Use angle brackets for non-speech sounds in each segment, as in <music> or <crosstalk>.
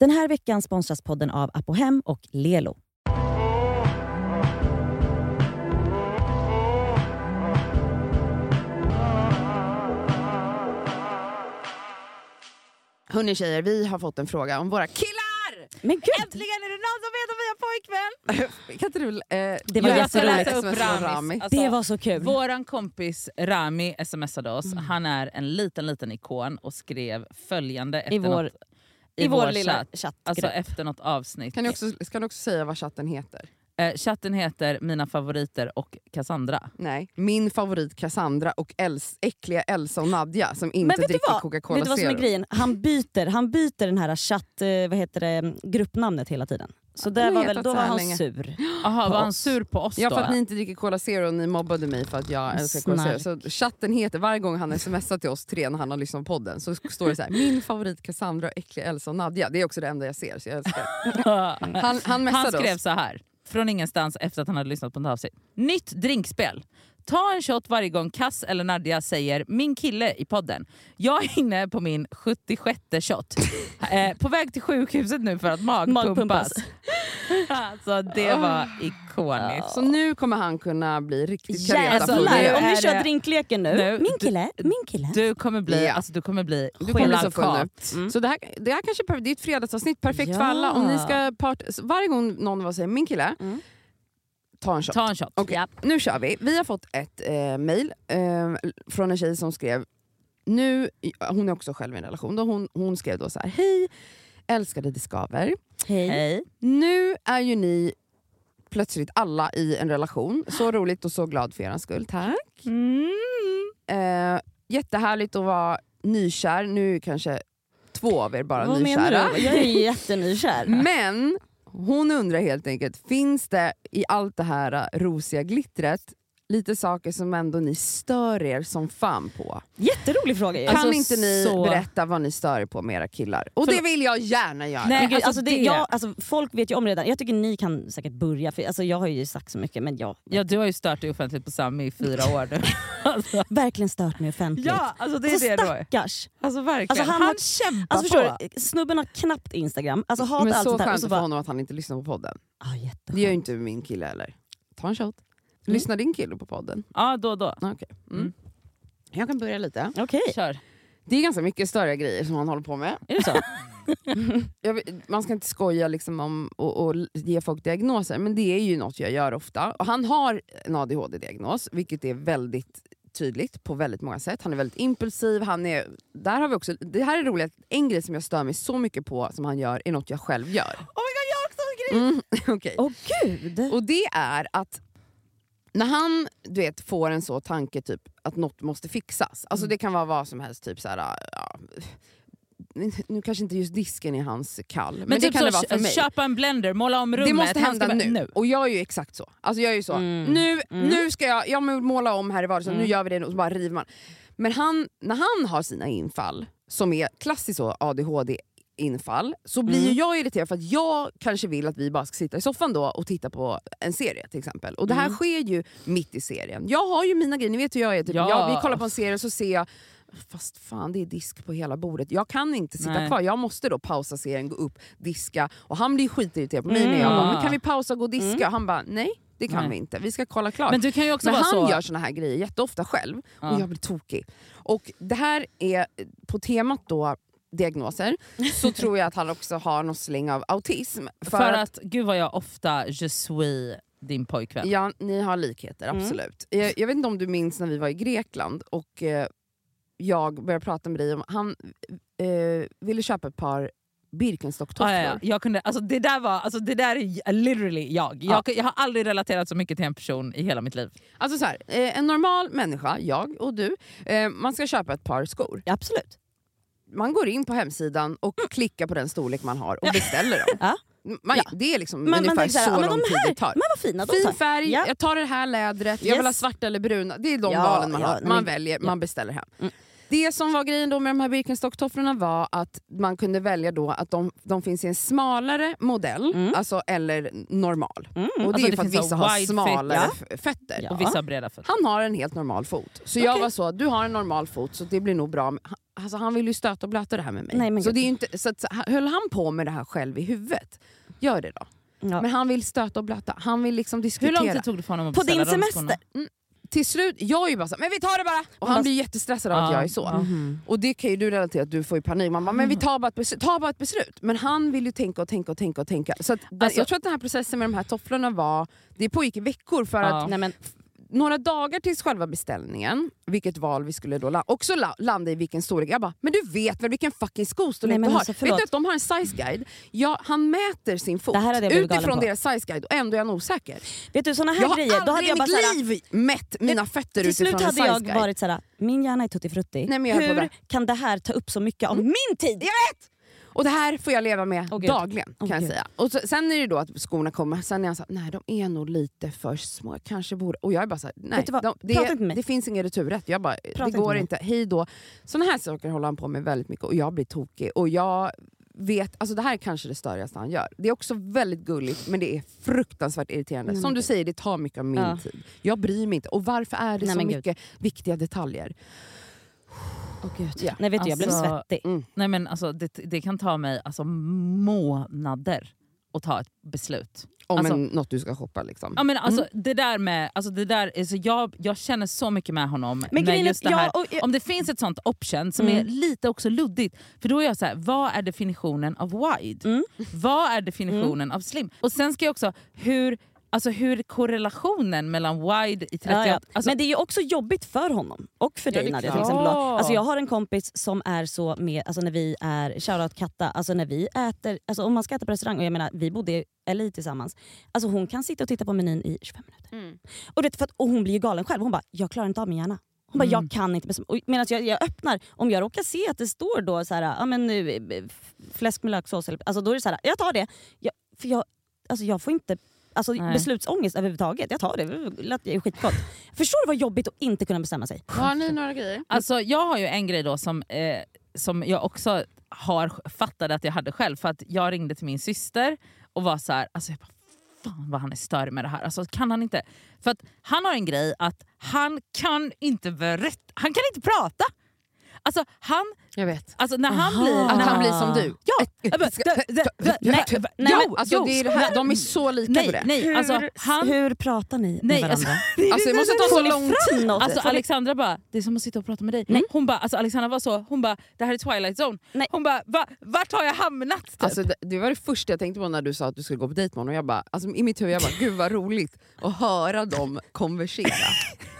Den här veckan sponsras podden av Apohem och Lelo. Hörni tjejer, vi har fått en fråga om våra killar! Men gud! Äntligen är det någon som vet om vi har pojkvän! <laughs> kan inte du eh, Det var jätteroligt. Ramis. Rami? Det var så kul. Våran kompis Rami smsade oss. Mm. Han är en liten liten ikon och skrev följande efter I vår, något, i vår vår lilla chatt. chattgrupp. Alltså efter något avsnitt. Kan du också, du också säga vad chatten heter? Eh, chatten heter Mina favoriter och Cassandra. Nej. Min favorit Cassandra och Els, äckliga Elsa och Nadja som inte dricker vad? Coca-Cola Vet du vad som är Zero. grejen? Han byter, han byter den här chatt, eh, vad heter det, gruppnamnet hela tiden. Så där var väl, då var han länge. sur. Jaha, På var han oss. sur på oss Ja då? för att ni inte dricker Cola Zero och ni mobbade mig för att jag älskar Cola Zero. Så chatten heter, varje gång han smsar till oss tre när han har lyssnat på podden så står det så här: min favorit Cassandra, äckliga Elsa och Nadja. Det är också det enda jag ser så jag älskar. <laughs> Han, han Han skrev oss. så här från ingenstans efter att han hade lyssnat på ett avsnitt. Nytt drinkspel. Ta en shot varje gång Kass eller Nadja säger “min kille” i podden. Jag är inne på min 76 shot. <laughs> eh, på väg till sjukhuset nu för att magpumpas. <laughs> Alltså det var ikoniskt. Så nu kommer han kunna bli riktigt kareta Alltså! Om vi kör drinkleken nu. Nu- Min kille, min kille. Du kommer bli, Ja. alltså, du kommer bli Du kommer bli så full nu. Mm. Så det här, det här kanske det är ett fredagsavsnitt, perfekt för Ja. alla. Om ni ska part, varje gång någon säger min kille, Mm. Ta en shot. Ta en shot. Okej, nu kör vi. Vi har fått ett eh, mail eh, från en tjej som skrev, nu, hon är också själv i en relation, då hon, hon skrev då så här: hej älskade det skaver. Hej. Hej. Nu är ju ni plötsligt alla i en relation. Så <gasps> roligt och så glad för er skull, tack. Mm. Eh, jättehärligt att vara nykär, nu är kanske två av er bara Vad menar nykära. du? Jag är jättenykär. <laughs> Men hon undrar helt enkelt, finns det i allt det här rosiga glittret lite saker som ändå ni stör er som fan på? Jätterolig fråga. Kan Alltså, inte ni så- berätta vad ni stör er på med era killar? Och Förlåt. det vill jag gärna göra. Nej, alltså alltså det, det- jag, alltså folk vet ju om redan, jag tycker ni kan säkert börja, för alltså jag har ju sagt så mycket men jag Ja, du har ju stört dig offentligt på Sami i fyra år nu. <laughs> alltså, verkligen stört mig offentligt. ja, alltså det är alltså, det då. stackars! Alltså verkligen. Alltså, han han, har- kämpar Alltså, på. förstår du, snubben har knappt Instagram, alltså hatar Men allt så sånt här. skönt Och så för bara, honom att han inte lyssnar på podden. ah. Det gör ju inte min kille heller. Ta en shot. Lyssnar din kille på podden? Ja, då och då. Ah, Okej. Mm. Mm. Jag kan börja lite. Okej, Kör. Det är ganska mycket större grejer som han håller på med. är det så? <laughs> jag, vet- man ska inte skoja liksom om och, och ge folk diagnoser, men det är ju något jag gör ofta. Och han har en ADHD-diagnos, vilket är väldigt tydligt på väldigt många sätt. Han är väldigt impulsiv. Han är, där har vi också, det här är roligt, en grej som jag stör mig så mycket på som han gör är något jag själv gör. Oh my god, jag har också en grej! Mm, <laughs> okej. Åh gud! Och det är att när han du vet, får en så tanke typ att något måste fixas, alltså det kan vara vad som helst, typ så här, ja, nu kanske inte just disken är hans kall, men, Men, det typ kan så, det vara för mig. köpa en blender, måla om rummet. Det måste hända bara- nu. Och jag är ju exakt så. Alltså jag är ju så, Mm. nu, Mm. nu ska jag, jag måla om här i vardagsrummet, Mm. nu gör vi det och så bara river man. Men han, när han har sina infall, som är klassiskt så ADHD infall, så blir Mm. jag irriterad för att jag kanske vill att vi bara ska sitta i soffan då och titta på en serie till exempel. Och det här Mm. sker ju mitt i serien. Jag har ju mina grejer, ni vet hur jag är. Typ. Ja. Jag, vi kollar på en serie och så ser jag Fast fan det är disk på hela bordet. Jag kan inte sitta Nej. kvar. Jag måste då pausa serien, gå upp, diska. Och han blir skitirriterad på mig när jag Mm. bara, men kan vi pausa och gå och diska? Mm. Han bara, nej det kan Nej. vi inte. Vi ska kolla klart. Men du kan ju också Men han så... gör såna här grejer jätteofta själv Ja. och jag blir tokig. Och det här är på temat då diagnoser så tror jag att han också har någon släng av autism. För, För att, att, gud vad jag ofta je suis din pojkvän. ja, ni har likheter, Mm. absolut. Jag, jag vet inte om du minns när vi var i Grekland och eh, jag började prata med dig om, han eh, ville köpa ett par Birkenstock-tofflor. Ja, ja, ja. Jag kunde, alltså det, där var, alltså det där är literally jag. Ja. jag. Jag har aldrig relaterat så mycket till en person i hela mitt liv. Alltså så här, eh, en normal människa, jag och du, eh, man ska köpa ett par skor. Absolut. Man går in på hemsidan och klickar på den storlek man har och beställer dem. Ja. Man, Ja. Det är liksom man ungefär tänker så här, lång de tid det tar. Men vad fina Fin färg, Ja. jag tar det här lädret, jag Yes. vill ha svarta eller bruna. Det är de valen man har. Man väljer, man beställer hem. Mm. Det som var grejen då med de här Birkenstock-tofflorna var att man kunde välja då att de, de finns i en smalare modell, Mm. alltså, eller normal. Mm. Och det Alltså, är det för att finns så vissa har smalare fit, f- fötter. Ja. Och vissa breda fötter. Han har en helt normal fot. Så jag var så, du har en normal fot så det blir nog bra. Alltså, han vill ju stöta och blöta det här med mig. Nej, men så det är inte, så att, höll han på med det här själv i huvudet, gör det då. Ja. Men han vill stöta och blöta, han vill liksom Hur diskutera. lång tid tog det för honom att På beställa din de semester? skorna? Till slut, jag är ju bara så, men vi tar det bara! Och han blir jättestressad av att Ja, jag är så. Mhm. Och det kan ju du relatera att du får ju panik. Man bara, men vi tar bara, ett beslut, ta bara ett beslut. Men han vill ju tänka och tänka och tänka och tänka. Så att, Alltså- jag tror att den här processen med de här tofflorna var, det pågick i veckor för att Nej, men, några dagar tills själva beställningen, vilket val vi skulle då la- också la- landa i vilken storlek. Jag bara, men du vet väl vilken fucking skostorlek Nej, du har? alltså, vet du att de har en size guide? Ja, han mäter sin fot Det hade jag utifrån deras size guide och ändå är han osäker. vet du såna här Jag har grejer, hade aldrig i jag mitt såhär, liv mätt mina fötter till utifrån slut en hade size jag guide. varit såhär, min hjärna är tuttifrutti. Jag Hur det. kan det här ta upp så mycket av min tid? Och det här får jag leva med Gud. dagligen. kan Åh, jag säga. Och så, sen är det då att skorna kommer, sen är han såhär, nej de är nog lite för små, jag kanske borde... Och jag är bara såhär, nej de, Prata inte det, det finns ingen returrätt. Jag bara, det inte går med inte, hej då. Såna här saker håller han på med väldigt mycket och jag blir tokig. Och jag vet, alltså det här är kanske det störigaste han gör. Det är också väldigt gulligt men det är fruktansvärt irriterande. Nej, Som du säger, det tar mycket av min Ja. tid. Jag bryr mig inte. Och varför är det Nej, så mycket viktiga detaljer? Åh, Gud. Ja. Nej vet du, jag blev Alltså, svettig. Mm. Nej, men alltså, det, det kan ta mig alltså, månader att ta ett beslut. Om Alltså- en, något du ska shoppa liksom. Ja, men alltså, det där med, alltså, det där, alltså, jag, jag känner så mycket med honom. Men med just det ja, här, och- om det finns ett sånt option som Mm. är lite också luddigt, för då är jag så här, vad är definitionen av wide? Mm. Vad är definitionen av slim? Och sen ska jag också, hur, alltså, hur korrelationen mellan wide i 38? Ja, ja. Alltså, men det är ju också jobbigt för honom och för Ja, dig det är Nadia till exempel. Ja. Alltså, jag har en kompis som är så med, alltså när vi är, shoutout Katta, alltså när vi äter, alltså om man ska äta på restaurang, och jag menar vi bodde LA tillsammans, alltså hon kan sitta och titta på menyn i 25 minuter. Mm. Och, det, för att, och hon blir ju galen själv, hon bara jag klarar inte av min hjärna. Hon bara, Mm. jag kan inte bestämma. Medan jag, jag öppnar, om jag råkar se att det står då så här, ja, men, eh, fläsk med löksås, eller, alltså, då är det så här, jag tar det. Jag, för jag, alltså, jag får inte alltså, Nej. beslutsångest överhuvudtaget. Jag tar det, det lät ju skitgott. Förstår du vad jobbigt att inte kunna bestämma sig? Har ni några grejer? Alltså, jag har ju en grej då som, eh, som jag också har fattade att jag hade själv. För att Jag ringde till min syster och var så här, alltså jag bara, fan vad han är störd med det här. Alltså, kan han inte? För att han har en grej att han kan inte berätta, han kan inte prata. Alltså han, Jag vet. alltså när han Aha. blir... Att när han blir som du. Ja! Nej, Jo, nej, alltså, jo, det är det här, de är så lika på Nej, det. nej, alltså hur, han... hur pratar ni Nej, med alltså, varandra? Alltså, det måste ta så lång tid. Alltså Alexandra bara, det är som att sitta och prata med dig. Nej. Hon bara, alltså Alexandra var så, hon bara, det här är Twilight Zone. Nej. Hon bara, Va, vart har jag hamnat? Typ. Alltså, det, det var det första jag tänkte på när du sa att du skulle gå på dejt med honom. Jag bara, alltså, I mitt huvud jag bara, gud vad roligt att höra dem konversera.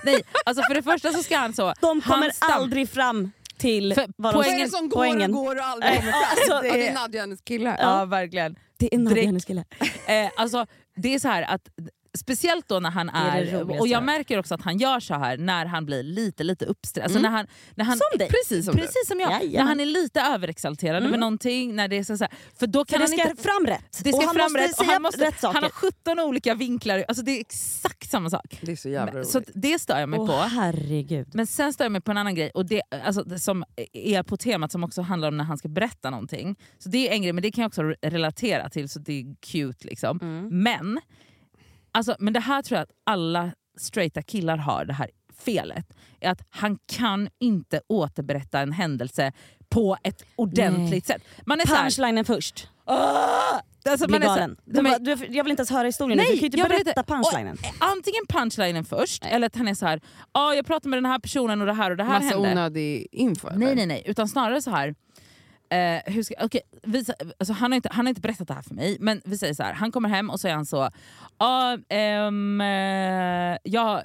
Nej, alltså för det första så ska han så... De kommer aldrig fram till För vad Vad de... är poängen- det som går poängen. och går och aldrig kommer fram? alltså, det det är- Nadja hennes kille. Ja, verkligen. Det är Nadja hennes kille. Eh, alltså, det är så här att Speciellt då när han är det är, och jag märker också att han gör så här när han blir lite lite uppstressad. Alltså Mm. när han, när han, Som dig. Precis som Precis som jag. Jajamän. När han är lite överexalterad Mm. över någonting. När det är så så här, för då För kan det han ska inte fram rätt. det ska och han fram måste rätt och säga han, måste, rätt saker. han har 17 olika vinklar. Alltså det är exakt samma sak. Det är så jävla roligt. så det stör jag mig Åh på. herregud. Men sen stör jag mig på en annan grej och det, alltså, det som är på temat som också handlar om när han ska berätta någonting. Så det är en grej, men det kan jag också re- relatera till så det är cute. liksom. Mm. Men, alltså, men det här tror jag att alla straighta killar har, det här felet. Är att han kan inte återberätta en händelse på ett ordentligt sätt. Man är så här, Punchlinen först. "Åh!" alltså, Blir man är så här- galen. Nej, men- bara, du, jag vill inte ens höra historien nu. Nej, Du kan ju inte jag vill berätta inte- punchlinen. Antingen punchlinen först, eller att han är så här, ah, jag pratade med den här personen och det här och det här Massa hände. onödig info. eller? Nej nej nej, utan snarare så här. Eh, hur ska, okay, visa, alltså han, har inte, han har inte berättat det här för mig, men vi säger så här. Han kommer hem och är han så... Ah, ehm, eh, jag,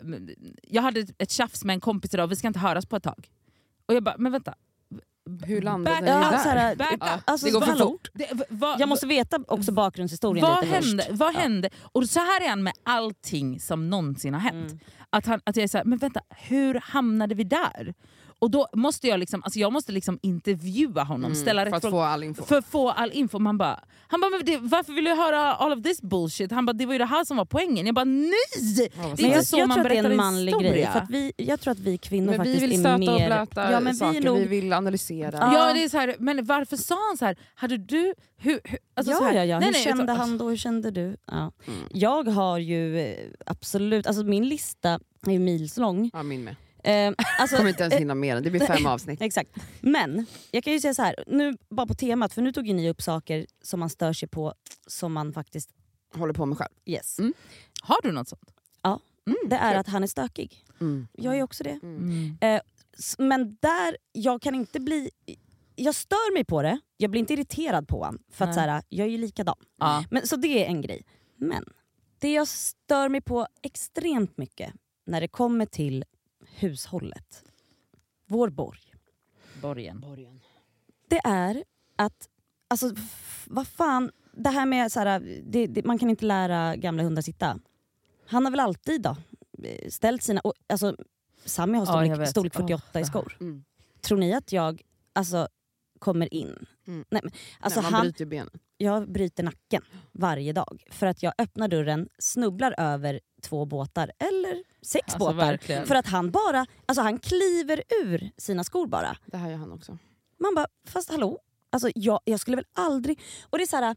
jag hade ett tjafs med en kompis idag, vi ska inte höras på ett tag. Och jag bara, men vänta. Hur landade ni där? så här, alltså, det går för fort. Det, v- vad- Jag måste veta också bakgrundshistorien vad lite hände? först. Vad Ja. hände? Och så här är han med allting som någonsin har hänt. Mm. Att, han, att jag är såhär, men vänta, hur hamnade vi där? Och då måste jag liksom, alltså jag måste liksom intervjua honom, ställa Mm, för rätt att frågor. få all info. För att få all info. Man bara, han bara, men det, varför vill du höra all of this bullshit? Han bara, det var ju det här som var poängen. Jag bara, nej! Det är Men inte jag, så jag man tror att det är berättar en manlig historia. grej. För att vi, jag tror att vi kvinnor Men faktiskt vi vill är stöta mer... och blöta ja, men saker, vi, nog, vi vill analysera. Ja. Det är så här, men varför sa han så här? Hade du... Hur, hur, alltså så ja, här, ja, ja. nej, hur nej, kände jag- han då? Hur kände du? Ja. Mm. Jag har ju eh, absolut, alltså min lista är ju milslång. Ja, min med. Eh, alltså, kommer inte ens hinna med den, det blir fem <laughs> avsnitt. Exakt. Men jag kan ju säga så här, nu bara på temat, för nu tog ju ni upp saker som man stör sig på som man faktiskt... Håller på med själv. Yes. Mm. Har du något sånt? Det är kul. att han är stökig. Mm. Jag är också det. Mm. S- Men där, jag kan inte bli... Jag stör mig på det, jag blir inte irriterad på honom. För att så här, jag är ju likadan. Ja. Men, så det är en grej. Men det jag stör mig på extremt mycket när det kommer till hushållet, vår borg, Borgen. det är att, alltså vad fan, det här med så här, det, det, man kan inte lära gamla hundar sitta. Han har väl alltid då eh, ställt sina, och, alltså Sami har Ja, storlek, vet. storlek Åh, 48 i det- skor. Mm. Tror ni att jag alltså, kommer in? Mm. Nej, men, alltså, Nej, man han, bryter ju benen. Jag bryter nacken varje dag för att jag öppnar dörren, snubblar över två båtar eller sex Alltså, båtar. verkligen. För att han bara, alltså han kliver ur sina skor bara. Det här gör han också. Man bara, fast hallå? Alltså jag, jag skulle väl aldrig... Och det är så här,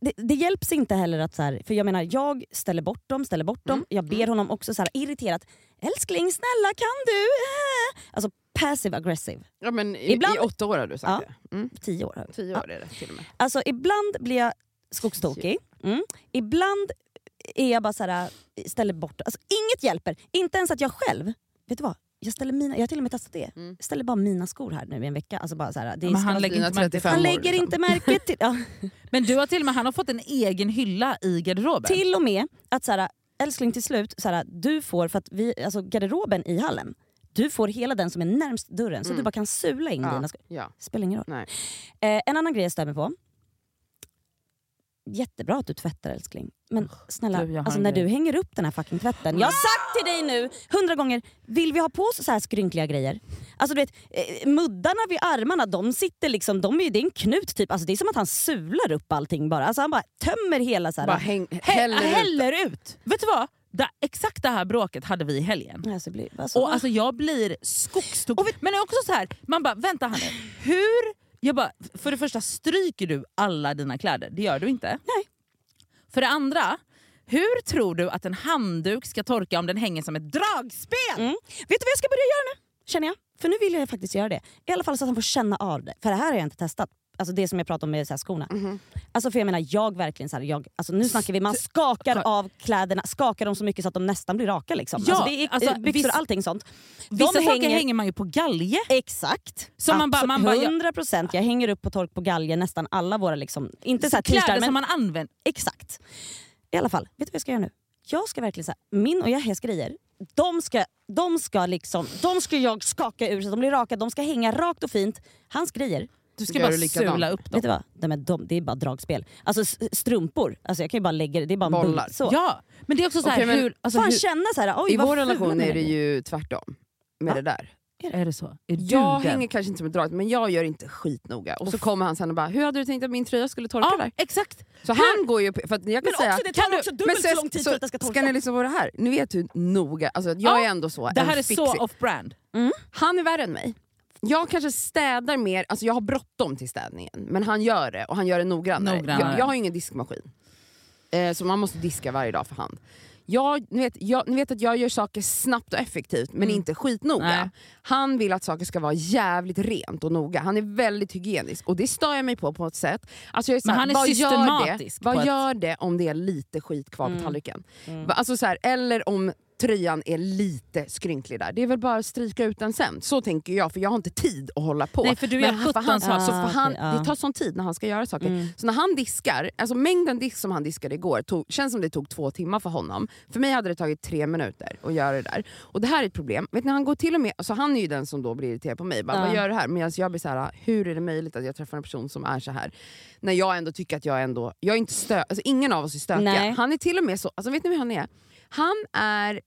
det, det hjälps inte heller att, så här, för jag menar jag ställer bort dem, ställer bort dem. Mm, Jag ber honom också så här, irriterat, älskling snälla kan du? Äh. <laughs> Alltså passive aggressive. Ja, men i, Ibland- I åtta år har du sagt Ja. det. Mm. Tio år. Tio Ja. år är det till och med. Alltså ibland blir jag skogstokig. Mm. Ibland är jag bara så här, ställer bort alltså, Inget hjälper. Inte ens att jag själv, vet du vad? Jag, ställer mina, jag har till och med testat det. Mm. Jag ställer bara mina skor här nu i en vecka. Alltså bara så här, det Men han lägger inte märke till 35 han lägger inte märke till... Ja. <laughs> Men du har till och med han har fått en egen hylla i garderoben. Till och med att så här, älskling till slut, så här, du får, för att vi, alltså garderoben i hallen, du får hela den som är närmst dörren så Mm. du bara kan sula in Ja. dina skor. Ja. Spelar ingen roll. Eh, en annan grej jag stör mig på. Jättebra att du tvättar älskling. Men snälla, du, alltså, när grej. du hänger upp den här fucking tvätten. Jag har sagt till dig nu hundra gånger, vill vi ha på oss så här skrynkliga grejer? Alltså du vet, eh, muddarna vid armarna, de sitter liksom, de är, det är en knut typ. Alltså, det är som att han sular upp allting bara. Alltså, han bara tömmer hela så här. Bara häng, Hä- häller ut. häller ut. Vet du vad? Det, exakt det här bråket hade vi i helgen. Alltså, blir, alltså, Och alltså jag blir skogstokig. Men det är också så här, man bara vänta här nu. Hur? Jag bara, för det första, stryker du alla dina kläder? Det gör du inte. Nej. För det andra, hur tror du att en handduk ska torka om den hänger som ett dragspel? Mm. Vet du vad jag ska börja göra nu? Känner jag. För nu vill jag faktiskt göra det. I alla fall så att han får känna av det. För det här har jag inte testat. Alltså det som jag pratade om med så här skorna. Mhm. Alltså för jag menar, jag verkligen så här, jag, alltså nu snackar vi, man skakar av kläderna, skakar dem så mycket så att de nästan blir raka. Liksom. Ja, alltså det är alltså, byxor och allting sånt. De Vissa saker hänger man ju på galge. Exakt. Så man bara- man bara- 100 procent. Jag hänger upp på tork på galgen nästan alla våra, liksom, inte så här Kläder t-shirtar, som men man använder. exakt. I alla fall, vet du vad jag ska göra nu? Jag ska verkligen så här, min och Yahyas grejer, de ska, de, ska liksom, de ska jag skaka ur så att de blir raka, de ska hänga rakt och fint. Hans grejer, Du ska bara du sula upp dem. vet du vad? De är, de, det är bara dragspel. Alltså strumpor, alltså jag kan ju bara lägga det, det är bara en Bollar. bull. Så. Ja, men det är också så här, men hur, alltså, Fan hur... känna så här, oj I vår relation är det ju tvärtom med Va? det där. Är det så? Är du Jag den? hänger kanske inte som ett drag, men jag gör inte skitnoga. Och så kommer han sen och bara, hur hade du tänkt att min tröja skulle torka Ja, där? exakt. Så han går ju på, för att jag kan Men säga, också det tar Kan du- också men dubbelt så så- lång tid så för att det ska torka. Ska ni liksom vara det här? Ni vet hur noga, alltså jag Ja, är ändå så Det här är så off-brand. Han är värre än mig. Jag kanske städar mer, alltså jag har bråttom till städningen, men han gör det och han gör det noggrannare. Noggrannare. Jag, jag har ju ingen diskmaskin, eh, så man måste diska varje dag för hand. Jag, ni, vet, jag, ni vet att jag gör saker snabbt och effektivt men Mm. inte skitnoga. Nej. Han vill att saker ska vara jävligt rent och noga. Han är väldigt hygienisk och det stör jag mig på på ett sätt. Alltså jag är så Men han är vad Gör systematisk det, på vad ett- gör det om det är lite skit kvar Mm. på tallriken? Mm. Alltså så här, eller om tröjan är lite skrynklig där. Det är väl bara att stryka ut den sen. Så tänker jag, för jag har inte tid att hålla på. Nej, för du gör Men för 17 han, saker. så för han, Ah, okej, Det tar sån tid när han ska göra saker. Mm. Så när han diskar, alltså mängden disk som han diskade igår tog, känns som det tog två timmar för honom. För mig hade det tagit tre minuter att göra det där. Och det här är ett problem. Vet ni, han går till och med, alltså han är ju den som då blir irriterad på mig. Bara, Ja. Vad gör du här? Medan jag blir så här, hur är det möjligt att jag träffar en person som är så här När jag ändå tycker att jag ändå, jag är inte stö, alltså ingen av oss är stökiga. Nej. Han är till och med så, alltså vet ni hur han är? Han är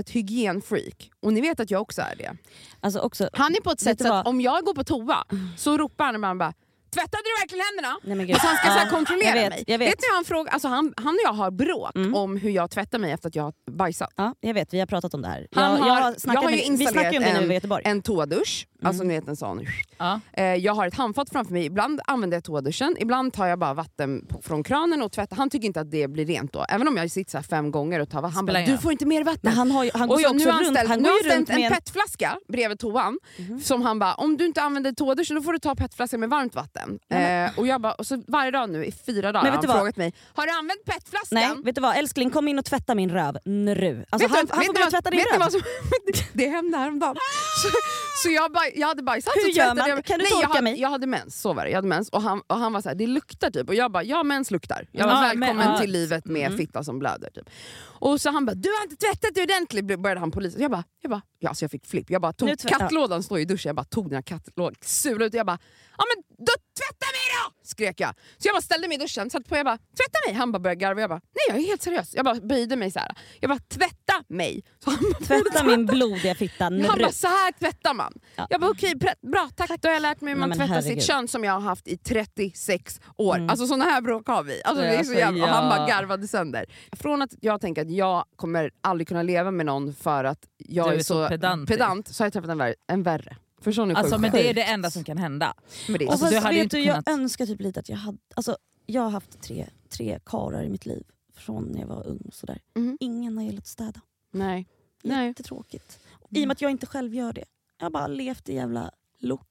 ett hygienfreak och ni vet att jag också är det. Alltså också, Han är på ett sätt så att om jag går på toa så ropar han ibland bara Tvättade du verkligen händerna? nej men gud. Alltså han ska så kontrollera jag vet, mig. Jag vet. Vet ni han frågar? Alltså han, han och jag har bråk Mm. om hur jag tvättar mig efter att jag har bajsat. Ja, jag vet, vi har pratat om det här. Han jag, har- jag har ju med, vi snackade om det i Göteborg. En toadusch, alltså ni vet en sån. Ja. Eh, jag har ett handfat framför mig, ibland använder jag toaduschen, ibland tar jag bara vatten på, från kranen och tvättar. Han tycker inte att det blir rent då. Även om jag sitter så här fem gånger och tar vatten. Han Spelar bara “du får inte mer vatten”. Men han, har ju, han går och ju jag, också nu har han runt, ställt, han nu går har ju han runt ställt med en en... petflaska bredvid toan Mhm. som han bara “om du inte använder toaduschen då får du ta petflaskan med varmt vatten”. Eh, och jag bara, och så varje dag nu i fyra dagar har vet du han vad? frågat mig “har du använt petflaskan?” Nej, vet du vad? Älskling kom in och tvätta min röv nu. Alltså, han, han får gå och tvätta din vet ni röv. vad som, <laughs> Det hände häromdagen. Så, <laughs> så jag, baj, jag hade bajsat Hur så gör man? Jag, Kan du nej, jag, tolka hade, mig? jag hade mens, så var det. Jag hade mens och han, och han var så här, det luktar typ. Och jag bara, ja mens luktar. Jag var Ja, välkommen men- ja. till livet med Mm. fitta som blöder. Typ. Och så han bara, du har inte tvättat dig ordentligt, började han polisen. Jag bara, jag bara, ja, alltså jag fick flipp. Jag bara tog kattlådan, står i duschen, jag bara tog den här kattlådan, sulade ut. Jag bara, ja men då tvätta mig då! Skrek jag. Så jag bara ställde mig i duschen, satte på, jag bara, tvätta mig! Han bara började garva, jag bara, nej jag är helt seriös. Jag bara böjde mig så här. Jag bara, tvätta mig! Så han bara, Tvätta min blodiga fitta nu. han bara, så här tvättar man. Ja. Jag bara, okej, pre- bra, tack. Då har jag lärt mig hur Nej, man men tvättar herregud. sitt kön som jag har haft i 36 år. Mm. Alltså såna här bråk har vi. Alltså, det är så Alltså, jävla, och Han ja. bara garvade sönder. Från att jag tänker att jag kommer aldrig kunna leva med någon för att jag Du är, är så så pedant, så har jag träffat en värre. En värre. Förstår ni hur Alltså, men det är det enda som kan hända. Men det är Alltså, så- du vet inte du, jag kunnat- önskar typ lite att jag hade... Alltså, jag har haft tre, tre karar i mitt liv från när jag var ung. och Sådär. Mhm. Ingen har gillat att städa. Nej. Nej. Jättetråkigt. I och med att jag inte själv gör det. Jag har bara levt i jävla lort.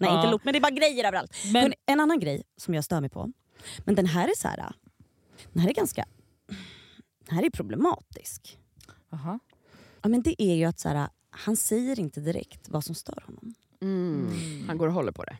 Nej Ja. inte lort men det är bara grejer överallt. Men, Men en annan grej som jag stör mig på, men den här är så här, den här är ganska den här är problematisk. Aha. Ja, men det är ju att så här, han säger inte direkt vad som stör honom. Mm. Han går och håller på det.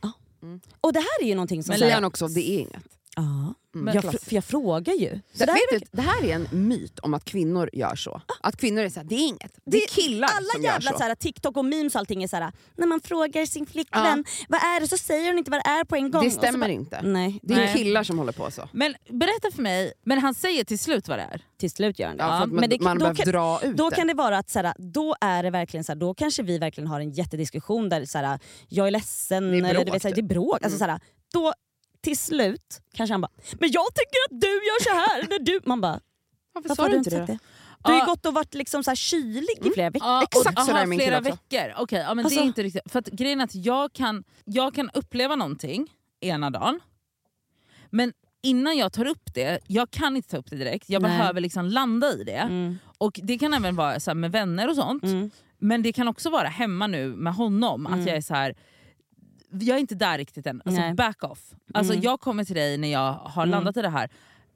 Och det här är ju någonting som... Men han också, det är inget. Ja, Mm. jag, Klass. fr- för jag frågar ju. Så Det, det här vet du, det här är en myt om att kvinnor gör så. Att kvinnor är såhär, det är inget. Det är Det- killar alla som gör jävla så. så här, TikTok och memes och allting är så här, när man frågar sin flickvän vad är det så säger hon inte vad det är på en gång. Det stämmer bara, inte. Nej, Det är Nej. killar som håller på så. men berätta för mig, men han säger till slut vad det är? till slut gör han det. Ja, man, men det- man då behöver kan- dra ut Då det. kan det vara att så här, då är det verkligen så här, då kanske vi verkligen har en jättediskussion där så här, jag är ledsen, Det är eller du bråk, vet, så här, typ. det är bråk. Alltså, så här, då till slut kanske han bara “men jag tycker att du gör så här när du...” Man bara Varför “varför sa har du inte det? det?” Du har ju Ja. gått och varit liksom så här kylig i flera veckor. Ja, Exakt och, så aha, min flera veckor. Okej, ja, men Alltså- det är inte riktigt. För att grejen är att jag kan, jag kan uppleva någonting ena dagen, men innan jag tar upp det, jag kan inte ta upp det direkt, jag Nej. behöver liksom landa i det. Mm, Och Det kan även vara så med vänner och sånt, mm, men det kan också vara hemma nu med honom, Mm. att jag är så här. Jag är inte där riktigt än. Alltså Nej. back off. Alltså Mm. Jag kommer till dig när jag har Mm. landat i det här.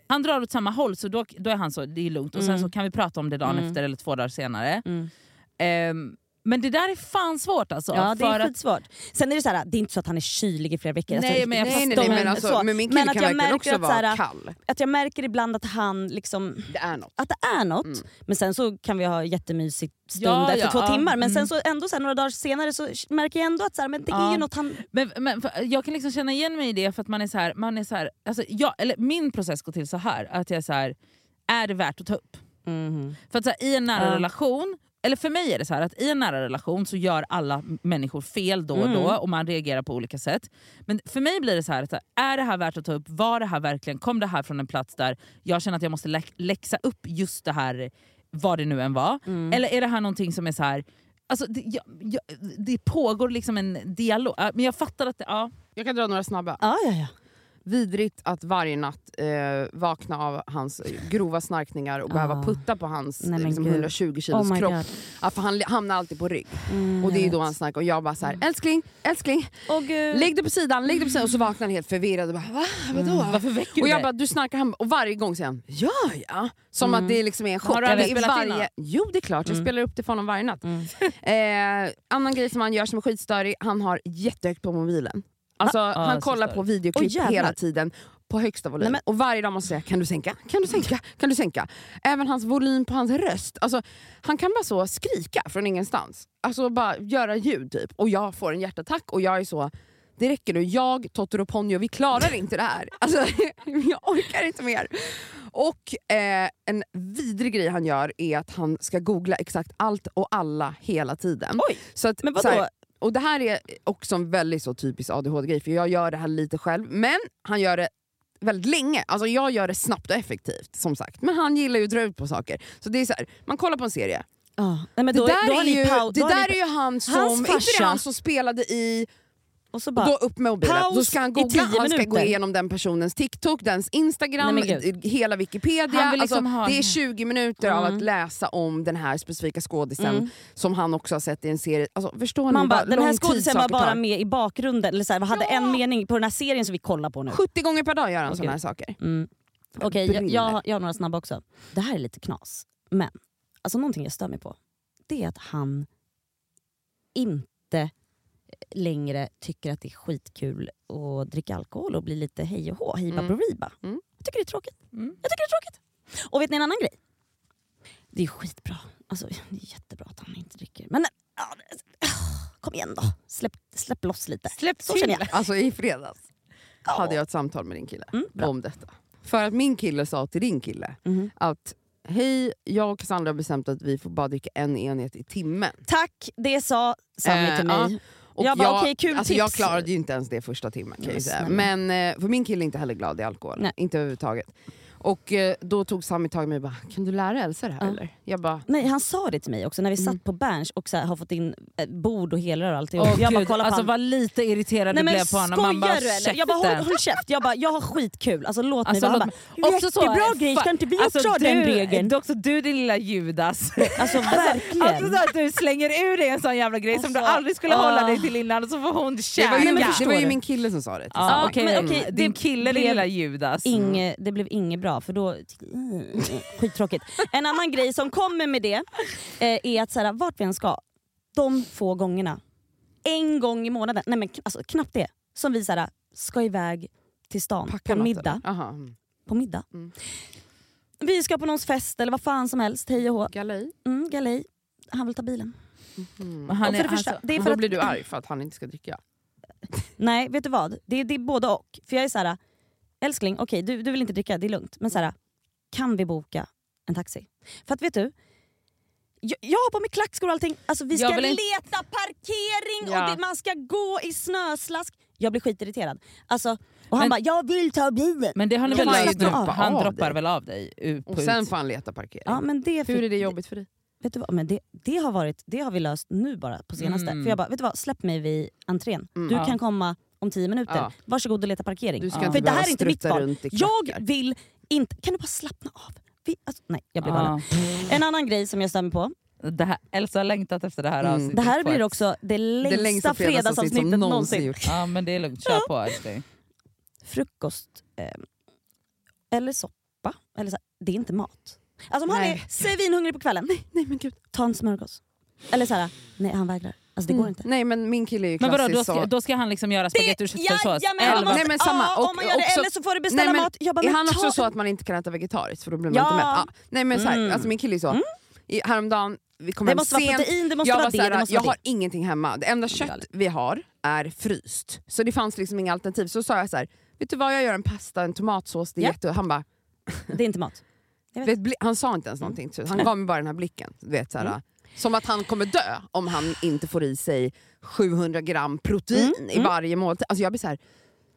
Han drar åt samma håll så då, då är han så, det är lugnt. Och sen Mm. så kan vi prata om det dagen Mm. efter eller två dagar senare. mm. Men det där är fan svårt alltså. Ja det är att, skitsvårt. Sen är det så här, det är inte så att han är kylig i flera veckor. Nej, alltså, men jag Nej, nej, nej, men, men alltså, så. men min Men kille att kan jag verkligen märker också att så här- vara kall. Att jag märker ibland att han liksom Det är något. att det är något. Mm. Men sen så kan vi ha jättemysigt stund Ja, efter ja, två ja. timmar. Men Mm. sen så ändå så här, några dagar senare så märker jag ändå att så här, men det är ju något han... men, men, jag kan liksom känna igen mig i det för att man är så här, man är så här, alltså, jag, eller min process går till så här att jag är så här, är det värt att ta upp? För att så här, i en nära relation, eller för mig är det så här att i en nära relation så gör alla människor fel då och Mm. då och man reagerar på olika sätt. Men för mig blir det så här, att är det här värt att ta upp? Var det här verkligen, kom det här från en plats där jag känner att jag måste lä läxa upp just det här, vad det nu än var? Mm. Eller är det här någonting som är så här Alltså det, jag, jag, det pågår liksom en dialog, men jag fattar att det, ja. Jag kan dra några snabba. Ja, ja, ja. Vidrigt att varje natt eh, vakna av hans grova snarkningar och behöva Ah. putta på hans Nej, liksom, gud. 120 kilos Oh kropp. Ja, för han hamnar alltid på rygg. Mm, Och det är då han snackar och jag bara så här, älskling, älskling, gud. lägg det på sidan, lägg det på sidan. Och så vaknar han helt förvirrad och bara va? Vadå? Varför väcker du Och jag mig? bara, du snarkar han och varje gång säger han gör jag? Som Mm. att det liksom är en chock. Har du aldrig spelat in varje... Jo det är klart, jag Mm. spelar upp det för honom varje natt. Mm. Eh, annan grej som han gör som är skitstörig, han har jättehögt på mobilen. Alltså, Ja, han så kollar på videoklipp jävlar. hela tiden på högsta volym. Nej, Och varje dag måste säga kan du sänka, kan du sänka, kan du sänka. Även hans volym på hans röst. Alltså, han kan bara så skrika från ingenstans. Alltså bara göra ljud typ. Och jag får en hjärtattack och jag är så det räcker nu. Jag, Totoro och Ponyo, vi klarar inte det här. Alltså, <laughs> jag orkar inte mer. Och eh, en vidrig grej han gör är att han ska googla exakt allt och alla hela tiden. Oj, Så att, men så vadå? här, och det här är också en väldigt så typisk ADHD-grej, för jag gör det här lite själv. Men han gör det väldigt länge. Alltså jag gör det snabbt och effektivt, som sagt. Men han gillar ju att dra ut på saker. Så det är så här, man kollar på en serie. Nej, Det då, där, då är, ju, det där är han som, Hans inte det farsa. han som spelade i och så bara, då upp med mobilen. paus Då ska han googla, han ska gå minuter. igenom den personens TikTok, dens Instagram, Nej, gud. hela Wikipedia. Vill liksom alltså, ha- Det är 20 minuter av Mm. att läsa om den här specifika skådisen Mm. som han också har sett i en serie. Alltså, förstår ni man bara, vad den här skådisen var bara tar? med i bakgrunden, eller så här, hade Ja. en mening på den här serien som vi kollar på nu. 70 gånger per dag gör han Åh, såna här saker. Mm. Okej, jag, brinner. jag, har- jag har några snabba också. Det här är lite knas, men alltså någonting jag stör mig på det är att han inte längre tycker att det är skitkul att dricka alkohol och bli lite hej och hå, hiba Mm. riba. Mm. Jag tycker det är tråkigt. Mm. Jag tycker det är tråkigt. Och vet ni en annan grej? Det är skitbra. Alltså, det är jättebra att han inte dricker. Men kom igen då, släpp, släpp loss lite. Släpp Så känner jag. Alltså i fredags Ja. hade jag ett samtal med din kille Mm, om detta. För att min kille sa till din kille Mhm. att hej, jag och Cassandra har bestämt att vi får bara dricka en enhet i timmen. Tack, det sa Sami Eh, till ja. Och Jag bara, okej, kul alltså tips. jag klarade ju inte ens det första timmen kan jag säga. Men eh, för min kille är inte heller glad i alkohol. Nej. Inte överhuvudtaget. Och eh, då tog Sami tag i mig och bara, kan du lära Elsa det här Ja. eller? Jag bara, Nej, han sa det till mig också när vi Mm. satt på Berns och så här, har fått in eh, bord och helrör och allt. Åh, jag bara kolla på alltså vad lite irriterad Nej du men blev på honom. skojar Man bara, du eller? Jag bara håll, håll käft, jag bara jag har skitkul, alltså låt Alltså, mig vara. Också så- Jättebra grej, ska inte vi också Alltså, ha den du- regeln? Är också du din lilla Judas. Alltså verkligen. Alltså så att du slänger ur dig en sån jävla grej som du Alltså, aldrig skulle ah. hålla dig till innan och så får hon det var ju, Nej, men käka. det var ju du? min kille som sa det. okej, men okej, din kille din lilla Judas. Inge, det blev inget bra för då... Skittråkigt. En annan grej som kommer med det eh, är att så här, vart vi än ska, de få gångerna, en gång i månaden, nej men alltså, knappt det, som vi så här, ska iväg till stan Packa på middag. mm. på middag. Mm. Vi ska på någons fest eller vad fan som helst, hej och hå. Galej. Mm, galej. Han vill ta bilen. Mm. Och för det första, alltså, det är Och för då att, blir du arg för att han inte ska dricka. Nej, vet du vad? Det är, det är både och. För jag är så här, älskling, okej du, du vill inte dricka, det är lugnt. Men så här, kan vi boka en taxi? För att vet du, jag, jag har på mig klackskor och allting. Alltså, vi Jag ska inte- leta parkering Ja. och det, man ska gå i snöslask. Jag blir skitirriterad. Alltså, och han bara, jag vill ta bilen. men det har ni väl löst nu? Han droppar dig. väl av dig? ut- Och sen ut- får han leta parkering. Ja, men det, Hur är det jobbigt för dig? Vet du vad? Men det, det, har varit, det har vi löst nu bara på senaste. Mm. För jag bara, vet du vad? Släpp mig vid entrén. Mm. Du Ja. kan komma om tio minuter. Ja. Varsågod och leta parkering. Du ska Ja. För det här är inte mitt val. Jag vill inte... Kan du bara slappna av? Vi, alltså, nej, jag blir galen. Ja. En annan grej som jag stämmer på. Det här, Elsa har längtat efter det här Mm. avsnittet. Det här blir också det längsta, Det längsta fredagsavsnitt fredagsavsnittet någonsin någonsin. Ja men det är lugnt, kör på älskling. Frukost eh, eller soppa. Eller så, det är inte mat. Alltså om han Nej. är svinhungrig på kvällen, Nej men gud. ta en smörgås. Eller så här, nej han vägrar. Alltså det går inte. Nej men min kille är ju Men klassisk vadå, då ska, så... då ska han liksom göra spagetti och köttfärssås? Jajamän, Nej, men samma. ja, Och om man gör det, också- eller så får du beställa Nej, men mat. Jag bara, är men han ta också så att man inte kan äta vegetariskt för då blir man Ja. inte mätt? Ah, nej men så här, Mm. alltså min kille är så. I, häromdagen, vi kom Det hem måste vara sent. protein, det måste jag vara var det, så här, det måste jag vara har det. ingenting hemma, det enda kött vi har är fryst. Så det fanns liksom inga alternativ. Så sa jag så här, vet du vad jag gör en pasta, en tomatsås, det är Ja. jätte... Han bara, Det är inte mat. Vet. vet, bli- han sa inte ens någonting, så han gav mig bara den här blicken. Du vet, så här, Mm. Som att han kommer dö om han inte får i sig 700 gram protein Mm, i mm. varje måltid. Alltså jag blir så här,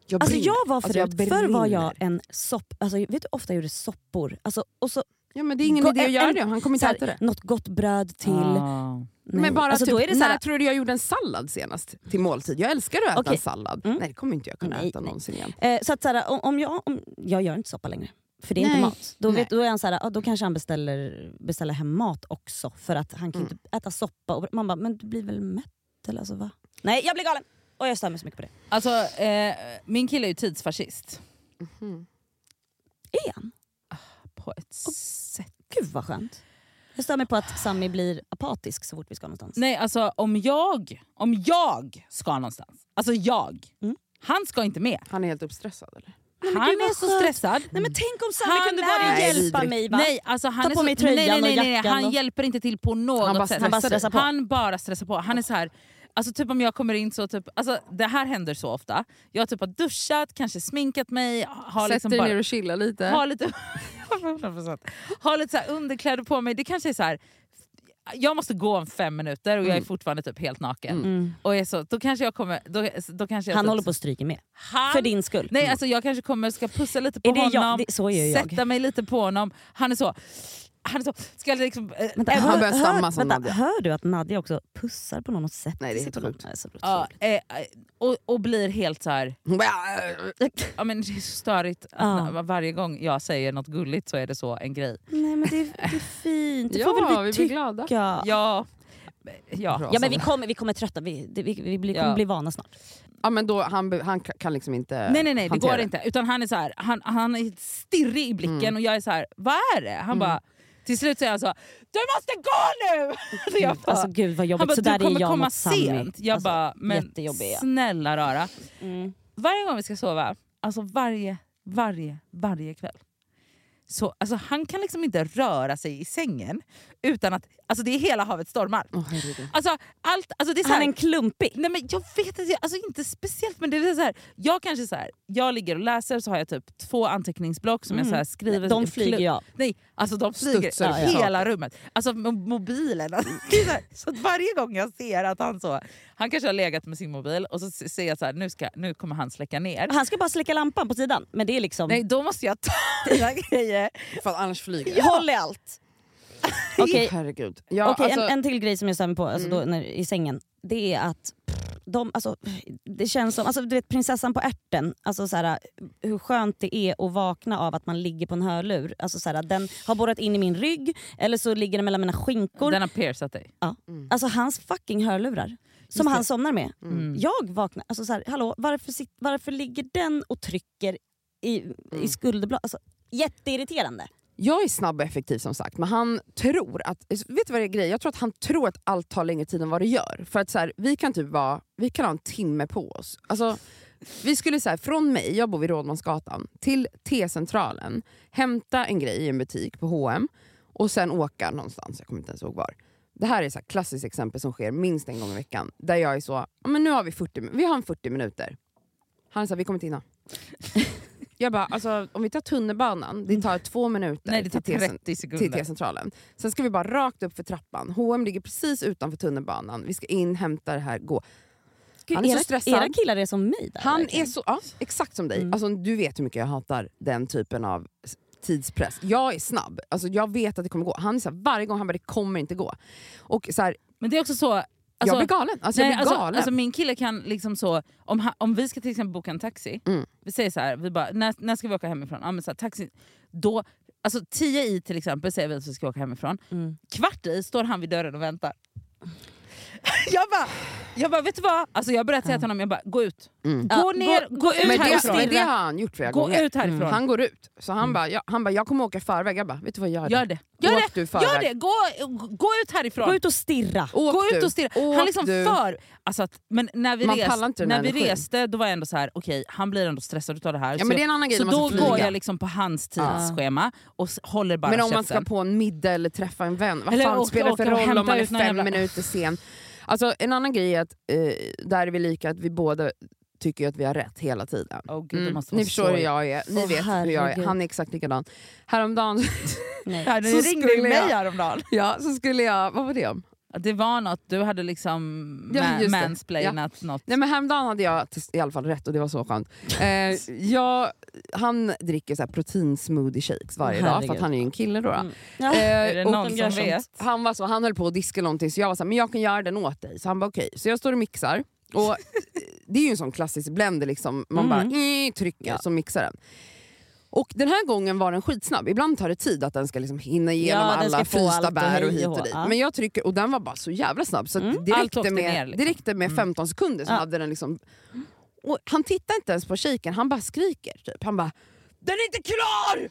jag Alltså brinner. jag var Alltså, förut, jag förr var jag en sopp, alltså, vet du ofta jag gjorde soppor? Alltså, och så, Ja men det är ingen Gå- idé att göra en- det, han kommer inte äta det. något gott bröd till. Ah. Men bara alltså, typ, då är det när tror du jag gjorde en sallad senast till måltid? Jag älskar att äta Okej. en sallad. Mm. Nej det kommer inte jag kunna Nej, äta nej. någonsin igen. eh, så att, så här, om, om jag, om, jag gör inte soppa längre. För det är Nej. inte mat. Då, vet, då är han så här, ja, då kanske han beställer, beställer hem mat också. För att han kan Mm. inte äta soppa. Och man bara, men du blir väl mätt? Eller, alltså, va? Nej jag blir galen! Och jag stör mig så mycket på det. Alltså, eh, min kille är ju tidsfascist. Mhm. Är han? På ett sätt. Gud vad skönt. Jag stör mig på att Sami blir apatisk så fort vi ska någonstans. Nej alltså om jag, om jag ska någonstans, alltså jag, Mm. han ska inte med. Han är helt uppstressad eller? Men han är så stressad. Nej men tänk om Han kunde bara hjälpa Nej, mig va? Nej, alltså han Ta på så, mig tröjan nej, nej, nej, och nej, nej, jackan han och- hjälper inte till på något Han bara sätt. Han bara stressar på. Han bara stressar på. Han är så här. Alltså typ om jag kommer in så, typ, alltså det här händer så ofta. Jag typ har duschat, kanske sminkat mig, har Sätter liksom dig ner och chillar lite. har lite, <laughs> 100%. har lite så underkläder på mig. Det kanske är så här. Jag måste gå om fem minuter och jag är Mm. fortfarande typ helt naken. Mm. Och är så, då kanske jag kommer... Då, då kanske jag Han typ, håller på att stryka med. Han, För din skull. Nej, alltså jag kanske kommer ska pussa lite på honom, jag? Det, jag. sätta mig lite på honom. Han är så... Han är så ska jag liksom, eh, Vänta, Han hör, börjar stamma hör, som vänta, Nadja. hör du att Nadja också pussar på någon och sätter Nej, det är sig på någon? Nej, så ja, eh, eh, och, och blir helt så här... Ja, men det är så störigt att Ja. varje gång jag säger något gulligt så är det så en grej. Nej men det är, det är fint, det ja, får väl vi, vi blir glada. Ja. Ja, ja. Bra. ja men vi kommer, vi kommer trötta, vi, det, vi, vi blir, kommer Ja. bli vana snart. Ja, men då, han, han kan liksom inte Nej nej nej, det går inte. Utan han är så här, han, han är stirrig i blicken Mm. och jag är så här, vad är det? Han Mm. bara, till slut säger han så, du måste gå nu! Så <laughs> jag bara, Alltså gud vad han jobbigt, bara, så där du är kommer jag komma sent. Jag Alltså, bara, men är snälla rara. Mm. Varje gång vi ska sova, alltså varje, varje, varje kväll. Så, alltså, han kan liksom inte röra sig i sängen utan att, alltså det är hela havet stormar. Herregud. Alltså, allt, alltså det är så Han här, är en klumpig. Nej men jag vet inte, alltså inte speciellt men det är så här, jag kanske så här, jag ligger och läser så har jag typ två anteckningsblock som jag så här skriver. De flyger jag. Nej, alltså de flyger i hela rummet. Alltså mo- mobilen. Det är så, så varje gång jag ser att han så, han kanske har legat med sin mobil och så se- ser jag så nu, ska, nu kommer han släcka ner. Han ska bara släcka lampan på sidan, men det är liksom... Nej då måste jag ta <laughs> mina grejer. <laughs> För att annars flyger jag. Håll i allt! <laughs> Okej, Herregud. Ja, Okej, alltså, en, en till grej som jag stämmer på alltså Mm. då, när, i sängen. Det är att de, alltså, det känns som, alltså, du vet prinsessan på ärten, alltså, så här, hur skönt det är att vakna av att man ligger på en hörlur. Alltså, så här, den har borrat in i min rygg eller så ligger den mellan mina skinkor. Den har piercat dig. Mm. Alltså hans fucking hörlurar. Som det. han somnar med. Mm. Jag vaknar, alltså så här, hallå varför, sit, varför ligger den och trycker i, i skulderblad? Alltså, jätteirriterande. Jag är snabb och effektiv som sagt, men han tror att, vet du vad det är grejen? Jag tror att han tror att allt tar längre tid än vad det gör. För att så här, vi kan typ vara, vi kan ha en timme på oss. Alltså, vi skulle så här, från mig, jag bor vid Rådmansgatan, till T-centralen, hämta en grej i en butik på H&M och sen åka någonstans, jag kommer inte ens ihåg var. Det här är ett klassiskt exempel som sker minst en gång i veckan. Där jag är så, men nu har vi 40, vi har en 40 minuter. Han sa vi kommer inte hinna. Jag bara, alltså, om vi tar tunnelbanan, det tar två minuter Nej det tar till T-cent- 30 till sekunder. T-centralen. Sen ska vi bara rakt upp för trappan. H&M ligger precis utanför tunnelbanan. Vi ska in, hämta det här, gå. Gud, Han är så era, stressad. era killar är som mig där. Han verkligen. är så, ja, exakt som dig. Mm. Alltså, du vet hur mycket jag hatar den typen av tidspress. Jag är snabb, alltså, jag vet att det kommer gå. Han är så här, varje gång han bara det kommer inte gå. Och så här, Men det är också så... jag Alltså, blir galen. Alltså, Nej, jag blir alltså, galen. alltså min kille kan liksom så, om, han, om vi ska till exempel boka en taxi, Mm. vi säger så här, vi bara, när, när ska vi åka hemifrån? Ja, men så här, taxi, då, alltså 10 i till exempel säger vi att vi ska åka hemifrån, Mm. kvart i står han vid dörren och väntar. <laughs> jag bara, jag bara vet du vad? Alltså jag började säga till honom, jag bara, gå ut. Mm. Gå ner, gå- gå, ut men, det, härifrån. men det har han gjort flera Gå gånger. ut härifrån. Mm. Han går ut, så han bara, han bara jag kommer åka i förväg. Jag bara, vet du vad, gör det. Gör det. Gör Åk det. du. Gör det. Gå, gå ut härifrån. Gå ut och stirra. Åk Gå du. ut och stirra. Åk Han liksom du. för... Alltså att, men när vi, Man rest, pallar inte den när vi energin. reste då var jag ändå så här: okej han blir ändå stressad utav det här. Ja, så men det är en annan grej så då ska går flyga. jag liksom på hans tidsschema och håller bara Men om man ska på en middag eller träffa en vän, vad Eller fan åka- spelar det för roll om man är fem minuter sen? Alltså, en annan grej är att eh, där är vi lika, att vi båda tycker att vi har rätt hela tiden. Åh, gud, Mm. Ni förstår hur jag är, ni Åh, vet hur jag är. herregud. Han är exakt likadan. Häromdagen <laughs> Nej. Ja, <laughs> Så ringde skulle mig jag- häromdagen. <laughs> ja, så skulle jag, vad var det om? Det var något, du hade liksom Ja, ma- mansplainat något. Nej, men häromdagen hade jag i alla fall rätt och det var så skönt. Eh, jag, han dricker så proteinsmoothie shakes varje dag för Herregud. att han är ju en kille då. då. Mm. Ja. Eh, är det någon som vet? han, var så, han höll på att diska någonting så jag var så här, men jag kan göra den åt dig. Så han bara okej. Så jag står och mixar. Och eh, det är ju en sån klassisk blender, liksom. man Mm. bara mm, trycker Ja. så mixar den. Och den här gången var den skitsnabb. Ibland tar det tid att den ska liksom hinna igenom Ja, alla frysta bär och hit och dit. Ja. Men jag trycker, och den var bara så jävla snabb så Mm. det, Allt räckte med, ner, liksom. det räckte med Mm. 15 sekunder så Ja. hade den liksom... Och han tittar inte ens på shaken, han bara skriker. Typ. Han bara “Den är inte klar!”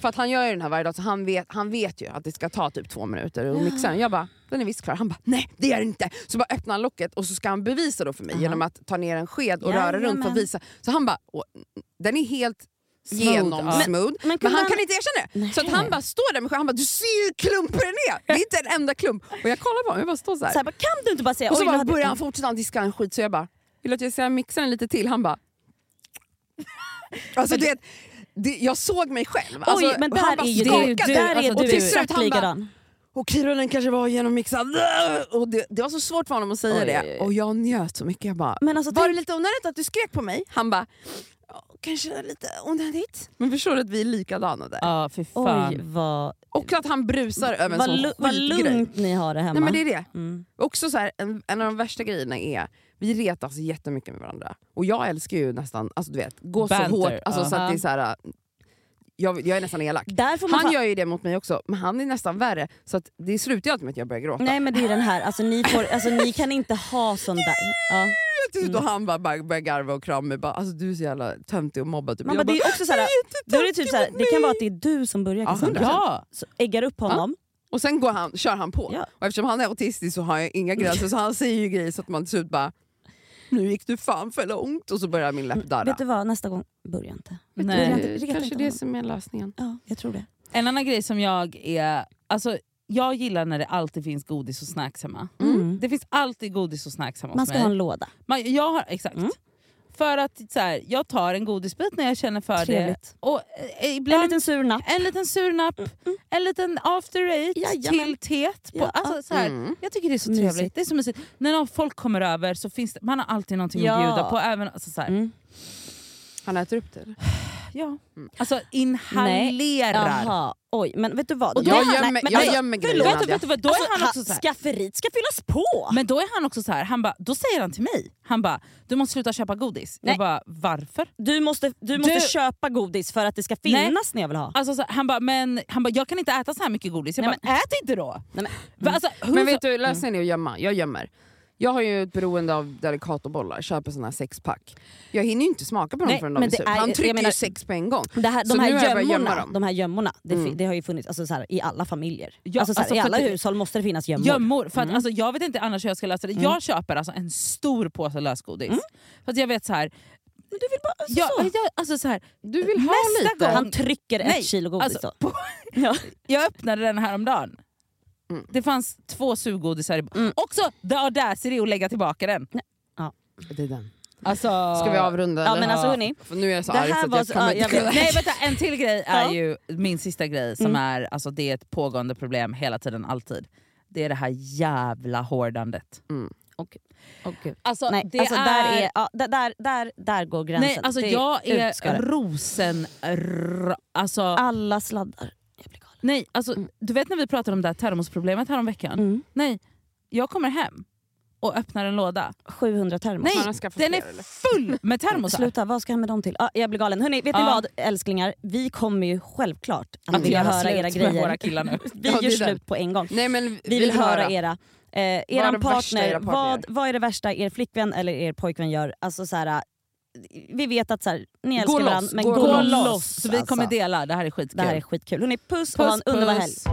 För att han gör ju den här varje dag så han vet, han vet ju att det ska ta typ två minuter att mixa den. Jag bara “den är visst klar”. Han bara “nej det är den inte”. Så bara öppnar han locket och så ska han bevisa då för mig Aha. genom att ta ner en sked och röra runt för Jajamän. att visa. Så han bara “åh, “den är helt genom smooth. Men, men kan han man- kan inte erkänna det. Så att Nej. han bara står där med han bara du ser ju hur klumpen den är. Det är inte en enda klump. Och jag kollar på honom, jag bara står så här. Så här, bara, kan du inte bara säga Och så bara börjar han fortsätta han diska en skit så jag bara, vill du att jag ska mixa den lite till? Han bara... <laughs> Alltså det, jag såg mig själv. Alltså, Oj, men och han där bara är ju skakade. du, du, där är alltså, och du till slut exakt likadan. Då, den kanske var genommixad. Och det, det var så svårt för honom att säga Oj, det. oj, oj. Och jag njöt så mycket. Jag bara, Men alltså, var det lite onödigt att du skrek på mig? Han bara, "Ja, kanske lite onödigt. Men förstår du att vi är likadana där? Ja, fy fan. Oj vad, Och att han brusar över en vad, sån vad lugnt ni har det hemma. Nej men det är det. mm. Också så här, en, en av de värsta grejerna är, vi retas jättemycket med varandra. Och jag älskar ju nästan, alltså du vet, gå Banter, så hårt. Alltså, ja. så att det är så här, jag, jag är nästan elak. Han gör ju det mot mig också, men han är nästan värre. Så att det slutar ju alltid med att jag börjar gråta. Nej men det är den här, alltså, ni, får, alltså, ni kan inte ha sån där. Ja. Mm. Och han bara, bara börjar garva och krama mig. Bara, alltså, du är så jävla töntig och mobbad. Typ. Man bara, det, är också såhär, är det, typ såhär, det kan vara att det är du som börjar Ja, Cassandra. Ja, Så äggar upp honom. Och sen går han, kör han på. Ja. Och eftersom han är autistisk så har jag inga gränser <laughs> så han säger ju grejer så att man till slut bara nu gick du fan för långt och så börjar min läpp darra. Vet du vad, nästa gång, börja inte. Nej. Börja Det inte, kanske inte det som är lösningen. Ja, jag tror det. En annan grej som jag är... Alltså, jag gillar när det alltid finns godis och snacks hemma. Mm. Det finns alltid godis och snacks hemma Man ska mig. ha en låda. Man, jag har, exakt. Mm. För att så här, jag tar en godisbit när jag känner för Trevligt. det. Och, eh, En ibland, liten sur napp. en liten surnapp, en liten after eight Jajamän. till teet. På, Ja. alltså, så här, Mm. Jag tycker det är så Mysigt. trevligt. Det är så mysigt. När folk kommer över så finns det, man har alltid någonting Ja. att bjuda på. Även, alltså, så här, Mm. Han äter upp det ja. Mm. alltså inhalerar. Oj. Men vet du vad? Och Då jag gömmer- nej, men jag alltså, gömmer grejer, förlåt, Vet du, Nadja. vet du vad, då Alltså, är han också så här, Skafferiet ska fyllas på! Men då är han också så här, han bara, då säger han till mig, han bara du måste sluta köpa godis. Nej. Jag bara varför? Du måste, du måste Du- köpa godis för att det ska finnas när jag vill ha. Alltså, så han bara, men han bara, jag kan inte äta så här mycket godis. Jag Nej, bara, ät inte då! Nej, Va, Alltså, hur Men så- vet du, lösningen är att gömma. Jag gömmer. Jag har ju ett beroende av delicatobollar, köper såna här sexpack. Jag hinner ju inte smaka på dem Nej, förrän de är slut. är- Han trycker menar- ju sex på en gång. Det här, de, här nu har jag börjat gömma gömmorna, dem. de här gömmorna, det, Mm. det har ju funnits alltså, så här, i alla familjer. Ja, alltså, så här, alltså, I alla hushåll måste det finnas gömmor. Gömmor. För att, Mm. alltså, jag vet inte annars hur jag ska lösa det. Mm. Jag köper alltså en stor påse lösgodis. Mm. För att jag vet så här. Men du vill bara, alltså, Jag, så. jag, alltså, så här Du vill ha Nästa lite. gång- Han trycker Nej, ett kilo godis alltså, på- Ja. <laughs> jag öppnade den här om dagen. Mm. Det fanns två suggodisar. i- Mm. Också the audacity att lägga tillbaka den. Det är den. Alltså, Ska vi avrunda Ja men alltså hörni, För nu är jag så Det arg så att jag så- kommer ja, jag vet. Nej vänta, en till grej är Ja. ju min sista grej som Mm. är, alltså det är ett pågående problem hela tiden, alltid. Det är det här jävla hårdandet. Åh, gud. Alltså, Nej, det alltså, är... där, är, ja, där, där, där, går gränsen. Nej, alltså Det- jag är det. rosen... Alltså, Alla sladdar. Jag nej, alltså, Mm. Du vet när vi pratade om det här termosproblemet häromveckan? Mm. Nej, jag kommer hem och öppnar en låda. 700 termos. Nej, den är full med termosar. <laughs> Sluta, vad ska han med dem till? Ah, jag blir galen. Hörrni, vet ni Ja. vad älsklingar? Vi kommer ju självklart att Att vilja höra era grejer. våra killar nu. <laughs> Vi Ja, gör slut på en gång. Nej, men Vi vill höra era. Eh, eran partner, era partner vad, vad är det värsta er flickvän eller er pojkvän gör? Alltså, så här, vi vet att så här, ni Gå älskar loss, varandra men gå gå, loss. loss. Så vi kommer alltså. dela, det här är skitkul. Det här är skitkul. Hörni, puss, och ha en Puss, underbar helg. puss.